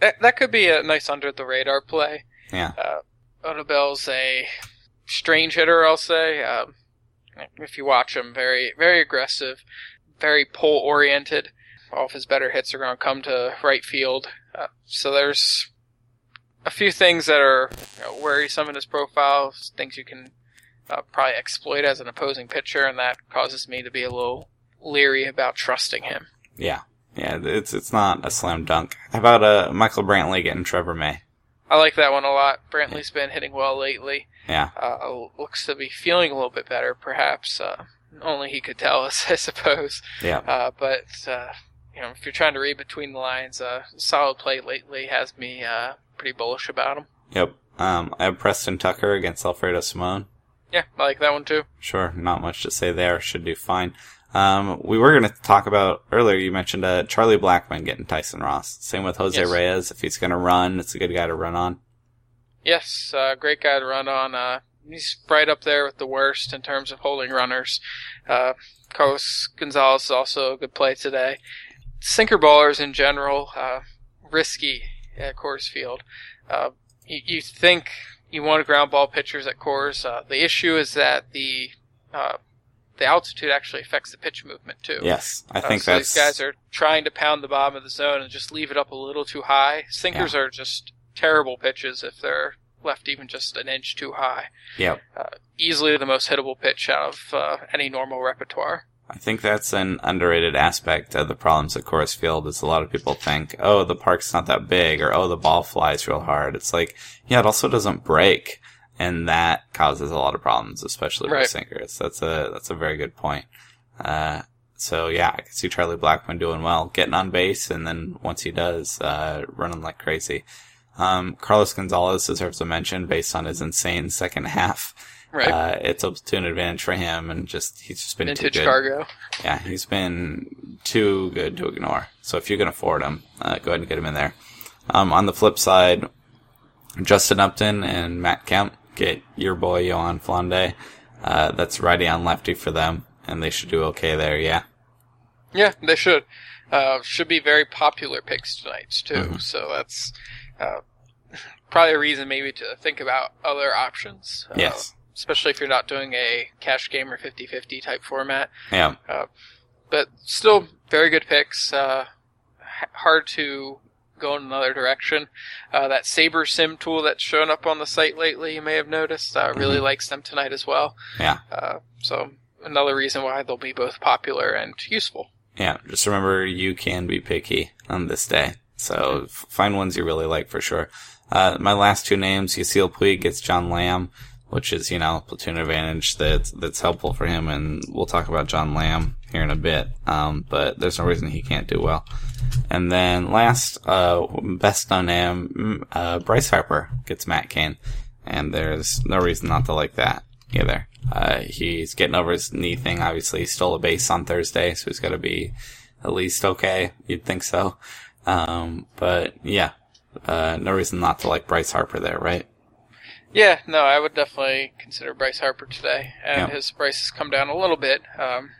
that, that could be a nice under the radar play. Yeah. Uh, Odubel's a strange hitter, I'll say. Um, if you watch him, very very aggressive, very pull oriented. All of his better hits are going to come to right field. Uh, so there's a few things that are you know, worrisome in his profile, things you can uh, probably exploit as an opposing pitcher, and that causes me to be a little leery about trusting him. Yeah. Yeah, it's it's not a slam dunk. How about uh, Michael Brantley getting Trevor May? I like that one a lot. Brantley's been hitting well lately. Yeah. Uh, looks to be feeling a little bit better, perhaps. Uh, only he could tell us, [LAUGHS] I suppose. Yeah. Uh, but uh, you know, if you're trying to read between the lines, uh, solid play lately has me uh, pretty bullish about him. Yep. Um, I have Preston Tucker against Alfredo Simon. Yeah, I like that one too. Sure, not much to say there. Should do fine. Um, we were going to talk about earlier. You mentioned uh, Charlie Blackmon getting Tyson Ross. Same with Jose Yes. Reyes. If he's going to run, it's a good guy to run on. Yes, uh, great guy to run on. Uh, he's right up there with the worst in terms of holding runners. Uh, Carlos Gonzalez is also a good play today. Sinker ballers in general, uh, risky at Coors Field. Uh, you, you think you want to ground ball pitchers at Coors. Uh, the issue is that the uh, the altitude actually affects the pitch movement too. Yes, I Uh, think so that's these guys are trying to pound the bottom of the zone and just leave it up a little too high. Sinkers are just terrible pitches if they're left even just an inch too high. Yep. Easily the most hittable pitch out of uh, any normal repertoire. I think that's an underrated aspect of the problems at Coors Field is a lot of people think, oh, the park's not that big or oh, the ball flies real hard. It's like, yeah, it also doesn't break. And that causes a lot of problems, especially Right. for sinkers. That's a, that's a very good point. Uh, so yeah, I can see Charlie Blackmon doing well, getting on base, and then once he does, uh, running like crazy. Um, Carlos Gonzalez deserves a mention based on his insane second half. Right. Uh, it's a platoon advantage for him, and just he's just been Vintage too good. CarGo. Yeah, he's been too good to ignore. So if you can afford him, uh, go ahead and get him in there. Um, on the flip side, Justin Upton and Matt Kemp get your boy Yohan Flande. Uh, that's righty on lefty for them, and they should do okay there. Yeah, Yeah, they should. Uh, should be very popular picks tonight too. Mhm. So that's uh, [LAUGHS] probably a reason maybe to think about other options. Uh, yes, Especially if you're not doing a cash game or 50-50 type format. yeah, but still very good picks. Uh, hard to go in another direction. Uh, that SaberSim tool that's shown up on the site lately, you may have noticed, uh, really Mhm. likes them tonight as well. Yeah. Uh, so another reason why they'll be both popular and useful. yeah. Just remember, you can be picky on this day. So f- find ones you really like for sure. Uh, my last two names, Yasiel Puig gets John Lamb, which is, you know, platoon advantage that's, that's helpful for him. And we'll talk about John Lamb here in a bit. Um, but there's no reason he can't do well. And then last, uh, best known name, mm, uh, Bryce Harper gets Matt Cain. And there's no reason not to like that either. Uh, he's getting over his knee thing. Obviously, he stole a base on Thursday, so he's got to be at least okay. You'd think so. Um, but yeah, uh, no reason not to like Bryce Harper there, right? Yeah, no, I would definitely consider Bryce Harper today, and Yeah. his price has come down a little bit. Um,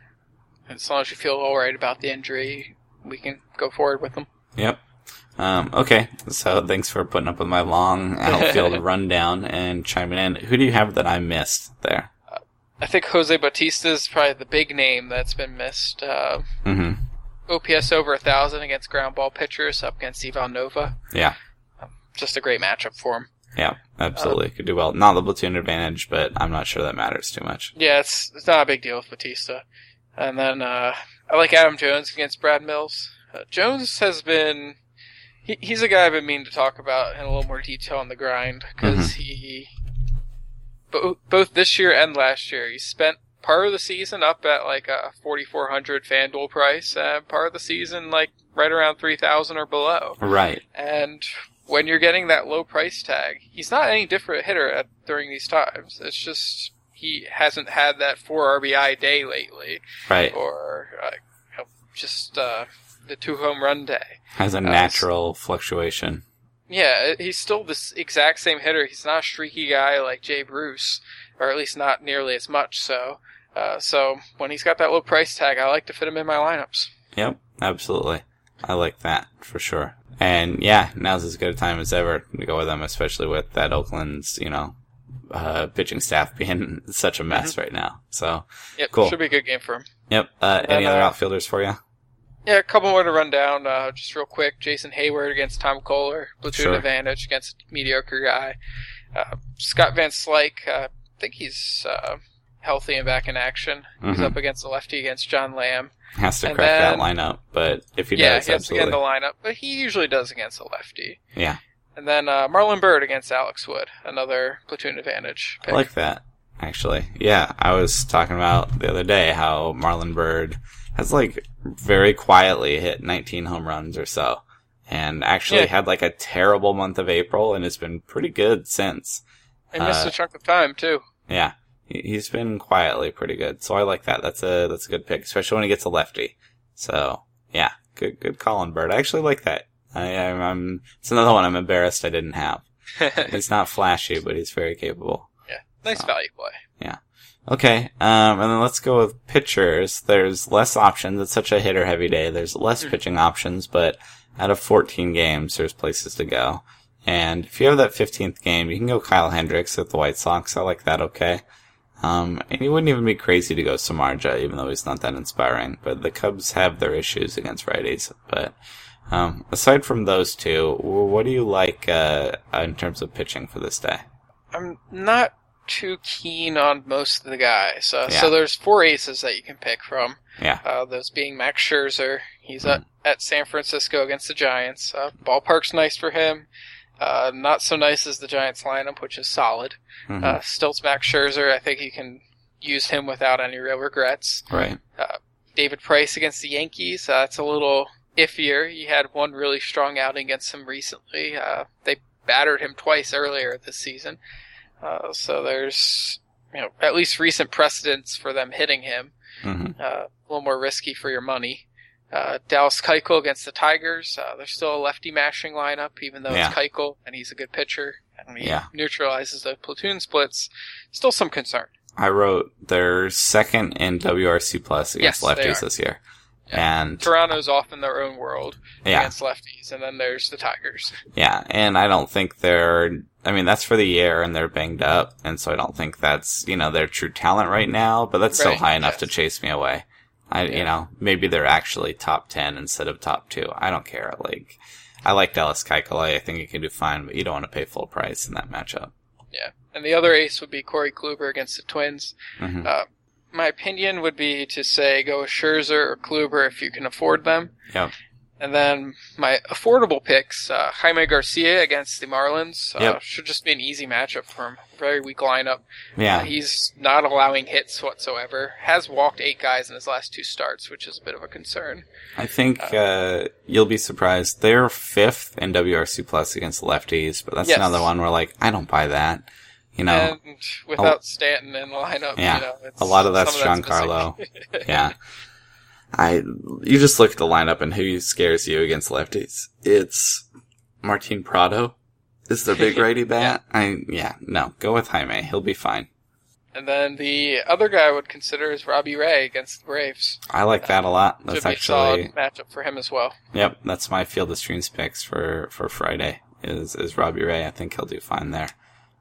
as long as you feel all right about the injury, we can go forward with him. Yep. Um, okay, so thanks for putting up with my long outfield [LAUGHS] rundown and chiming in. Who do you have that I missed there? I think Jose Bautista is probably the big name that's been missed. Uh, hmm OPS over a thousand against ground ball pitchers up against Ivan Nova. Yeah. Just a great matchup for him. Yeah, absolutely. Could do well. Not the platoon advantage, but I'm not sure that matters too much. Yeah, it's it's not a big deal with Bautista. And then uh, I like Adam Jones against Brad Mills. Uh, Jones has been he, he's a guy I've been meaning to talk about in a little more detail on the grind because he bo- both this year and last year he spent part of the season up at like a 4400 FanDuel price and part of the season like right around 3000 or below. Right. And when you're getting that low price tag, he's not any different hitter at, during these times. It's just he hasn't had that four RBI day lately, Right. or uh, just uh, the two home run day. Has a natural fluctuation. Yeah, he's still this exact same hitter. He's not a streaky guy like Jay Bruce, or at least not nearly as much so. Uh, so when he's got that low price tag, I like to fit him in my lineups. Yep, absolutely. I like that for sure. And yeah, now's as good a time as ever to go with them, especially with that Oakland's, you know, uh, pitching staff [LAUGHS] being such a mess right now. So, Yep, Cool. should be a good game for him. yep. Uh, And any other uh, outfielders for you? Yeah, a couple more to run down, uh, just real quick. Jason Heyward against Tom Koehler, platoon Sure. advantage against mediocre guy. Uh, Scott Van Slyke, uh, I think he's uh, healthy and back in action. He's Mhm. up against the lefty against John Lamb. Has to and crack that lineup, but if he yeah, does, he has to get in the lineup, but he usually does against the lefty. Yeah, And then uh, Marlon Byrd against Alex Wood, another platoon advantage. I like that. Actually, yeah, I was talking about the other day how Marlon Byrd has like very quietly hit 19 home runs or so, and actually Yeah. had like a terrible month of April, and it's been pretty good since. I missed uh, a chunk of time too. Yeah, he's been quietly pretty good, so I like that. That's a that's a good pick, especially when he gets a lefty. So yeah, good good call on Byrd. I actually like that. I, I'm, I'm it's another one I'm embarrassed I didn't have. [LAUGHS] He's not flashy, but he's very capable. yeah, nice value play. Yeah. Okay, um, and then let's go with pitchers. There's less options. It's such a hitter heavy day. There's less Mhm. pitching options, but out of 14 games, there's places to go. And if you have that 15th game, you can go Kyle Hendricks at the White Sox. I like that okay. Um, and he wouldn't even be crazy to go Samardzija, even though he's not that inspiring. But the Cubs have their issues against righties. But, um, aside from those two, what do you like, uh, in terms of pitching for this day? I'm not too keen on most of the guys. Uh, Yeah. So there's four aces that you can pick from. Yeah. Uh, those being Max Scherzer. He's at, at San Francisco against the Giants. Uh, ballpark's nice for him. Uh, not so nice as the Giants lineup, which is solid. Mhm. Uh, still, it's Max Scherzer. I think you can use him without any real regrets. right. David Price against the Yankees. Uh, it's a little iffier. He had one really strong outing against them recently. Uh, they battered him twice earlier this season. Uh, so there's you know at least recent precedents for them hitting him. hmm Uh, a little more risky for your money. Uh, Dallas Keuchel against the Tigers. Uh, there's still a lefty mashing lineup, even though Yeah. it's Keuchel and he's a good pitcher and he Yeah. neutralizes the platoon splits. Still some concern. I wrote their second in WRC plus against Yes, lefties this year, Yeah. and Toronto's off in their own world yeah, against lefties, and then there's the Tigers. yeah, and I don't think they're. I mean, that's for the year, and they're banged up, and so I don't think that's you know their true talent right now. But that's still high enough yes. to chase me away. I Yeah. you know maybe they're actually top ten instead of top two. I don't care. Like I like Dallas Keuchel. I think he can do fine, but you don't want to pay full price in that matchup. Yeah. And the other ace would be Corey Kluber against the Twins. hmm Uh, my opinion would be to say go with Scherzer or Kluber if you can afford them. Yep. And then my affordable picks, uh, Jaime Garcia against the Marlins. Uh, Yep. Should just be an easy matchup for him. Very weak lineup. Yeah, Uh, he's not allowing hits whatsoever. Has walked eight guys in his last two starts, which is a bit of a concern. I think uh, you'll be surprised. They're fifth in WRC plus against lefties, but that's Yes. another one where like I don't buy that. You know, and without Stanton in the lineup, Yeah. you know, it's, A lot of that's Giancarlo. [LAUGHS] yeah. I you just look at the lineup and who scares you against lefties. It's Martin Prado is their big [LAUGHS] righty bat. I yeah no go with Jaime. He'll be fine. And then the other guy I would consider is Robbie Ray against the Braves. I like that a lot. Should That's be a actually solid matchup for him as well. Yep, that's my field of streams picks for for Friday. Is is Robbie Ray? I think he'll do fine there.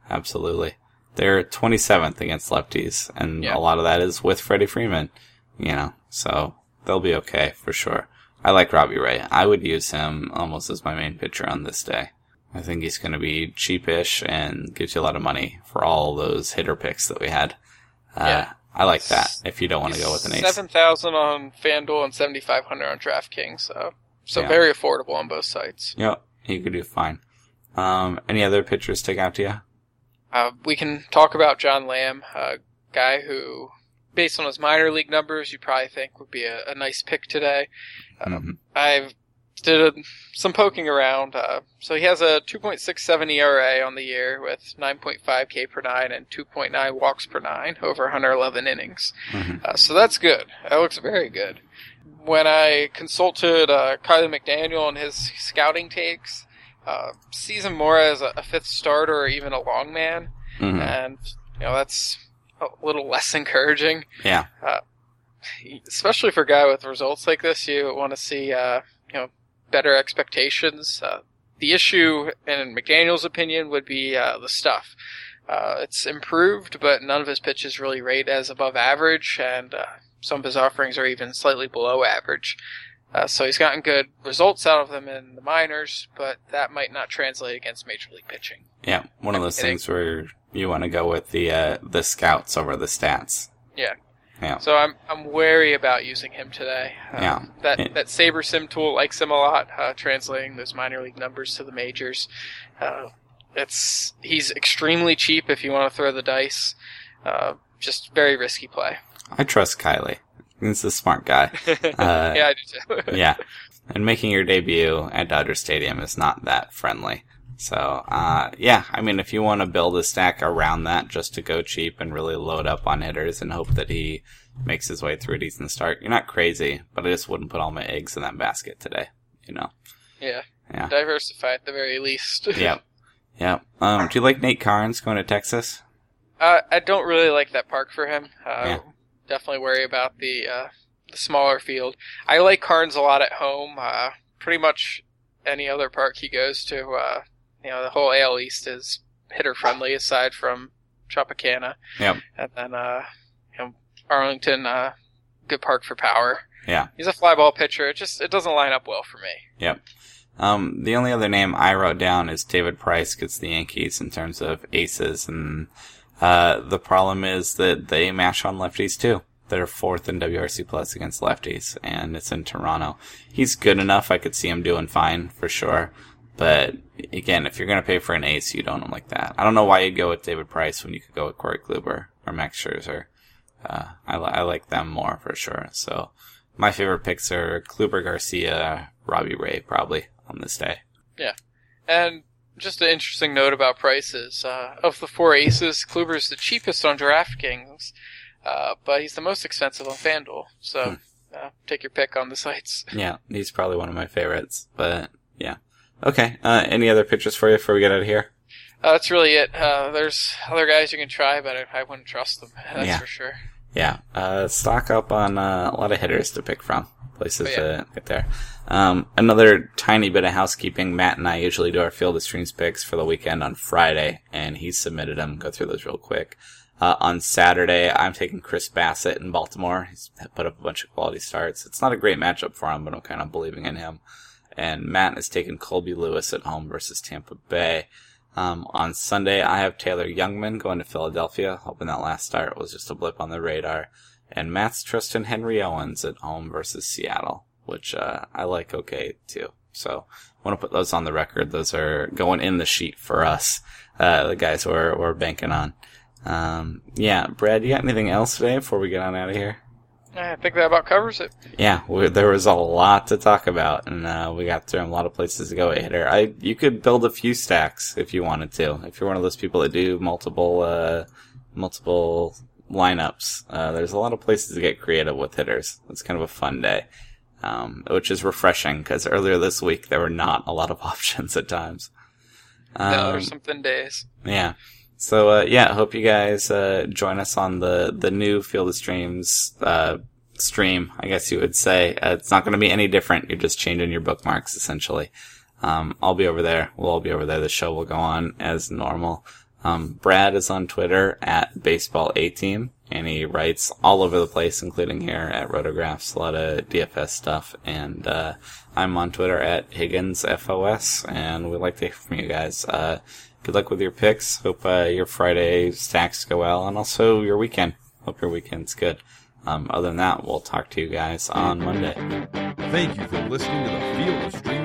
Absolutely. They're 27th against lefties, and Yeah. a lot of that is with Freddie Freeman. You know, so they'll be okay for sure. I like Robbie Ray. I would use him almost as my main pitcher on this day. I think he's going to be cheapish and gives you a lot of money for all those hitter picks that we had. Uh, Yeah. I like that. If you don't want to go with an ace, Seven thousand on FanDuel and seventy five hundred on DraftKings. So, so Yeah. very affordable on both sites. Yep, you could do fine. Um, any other pitchers stick out to you? Uh, we can talk about John Lamb, a guy who, based on his minor league numbers, you probably think would be a, a nice pick today. Um, Mhm. I've did a, some poking around. Uh, so he has a 2.67 ERA on the year with 9.5 K per nine and 2.9 walks per nine over 111 innings. Mhm. Uh, so that's good. That looks very good. When I consulted uh, Kiley McDaniel on his scouting takes, uh, sees him more as a, a fifth starter or even a long man, Mhm. and you know that's a little less encouraging Yeah. especially for a guy with results like this, you want to see, uh, you know, better expectations. Uh, the issue, in McDaniel's opinion, would be uh, the stuff. Uh, it's improved, but none of his pitches really rate as above average, and uh, some of his offerings are even slightly below average. Uh, so he's gotten good results out of them in the minors, but that might not translate against major league pitching. Yeah, one of those things where you want to go with the uh, the scouts over the stats. Yeah. Yeah. So I'm I'm wary about using him today. Uh, Yeah. That It- that SaberSim tool likes him a lot, uh, translating those minor league numbers to the majors. Uh, it's he's extremely cheap if you want to throw the dice. Uh, just very risky play. I trust Kiley. He's a smart guy. [LAUGHS] Uh, yeah, I do too. [LAUGHS] yeah. And making your debut at Dodger Stadium is not that friendly. So, uh, yeah, I mean, if you want to build a stack around that just to go cheap and really load up on hitters and hope that he makes his way through a decent start, you're not crazy, but I just wouldn't put all my eggs in that basket today, you know? yeah. Yeah. Diversify at the very least. [LAUGHS] Yep. Yep. Um, do you like Nate Karns going to Texas? Uh, I don't really like that park for him. Uh, Yeah. Definitely worry about the uh, the smaller field. I like Karns a lot at home. Uh, pretty much any other park he goes to, uh, you know, the whole AL East is hitter friendly aside from Tropicana. Yep. And then, uh, you know, Arlington, uh, good park for power. Yeah. He's a fly ball pitcher. It just it doesn't line up well for me. Yep. Um, the only other name I wrote down is David Price gets the Yankees in terms of aces, and uh, the problem is that they mash on lefties too. They're fourth in WRC plus against lefties, and it's in Toronto. He's good enough; I could see him doing fine for sure. But again, if you're going to pay for an ace, you don't like that. I don't know why you'd go with David Price when you could go with Corey Kluber or Max Scherzer. Uh, I, li- I like them more for sure. So my favorite picks are Kluber, Garcia, Robbie Ray, probably on this day. Yeah, and just an interesting note about prices. Uh, of the four aces, Kluber's the cheapest on DraftKings, uh, but he's the most expensive on FanDuel. So uh, take your pick on the sites. [LAUGHS] Yeah, he's probably one of my favorites. But yeah, okay. Uh, any other pictures for you before we get out of here? Uh, that's really it. Uh, there's other guys you can try, but I, I wouldn't trust them. That's Yeah. for sure. Yeah, uh, stock up on uh, a lot of hitters to pick from. Places Oh, yeah. to get there. Um, another tiny bit of housekeeping. Matt and I usually do our Field of Streams picks for the weekend on Friday, and he submitted them. Go through those real quick. Uh, on Saturday, I'm taking Chris Bassitt in Baltimore. He's put up a bunch of quality starts. It's not a great matchup for him, but I'm kind of believing in him. And Matt has taken Colby Lewis at home versus Tampa Bay. Um, on Sunday, I have Taylor Jungmann going to Philadelphia, hoping that last start was just a blip on the radar. And Matt's Tristan Henry Owens at home versus Seattle, which uh, I like okay too. So I want to put those on the record. Those are going in the sheet for us, uh, the guys we're, we're banking on. Um, yeah, Brad, you got anything else today before we get on out of here? I think that about covers it. Yeah, we, there was a lot to talk about, and uh, we got through a lot of places to go at hitter. I you could build a few stacks if you wanted to. If you're one of those people that do multiple uh, multiple lineups, uh, there's a lot of places to get creative with hitters. It's kind of a fun day, um, which is refreshing because earlier this week there were not a lot of [LAUGHS] options at times. no, Um, there's some thin days. yeah. So uh, yeah, hope you guys uh, join us on the the new Field of Streams uh, stream. I guess you would say uh, it's not going to be any different. You're just changing your bookmarks essentially. Um, I'll be over there. We'll all be over there. The show will go on as normal. Um, Brad is on Twitter at baseball a team, and he writes all over the place, including here at Rotographs, a lot of DFS stuff. And uh, I'm on Twitter at Higgins FOS, and we'd like to hear from you guys. Uh, good luck with your picks. Hope uh, your Friday stacks go well, and also your weekend. Hope your weekend's good. Um, other than that, we'll talk to you guys on Monday. Thank you for listening to the Field of Streams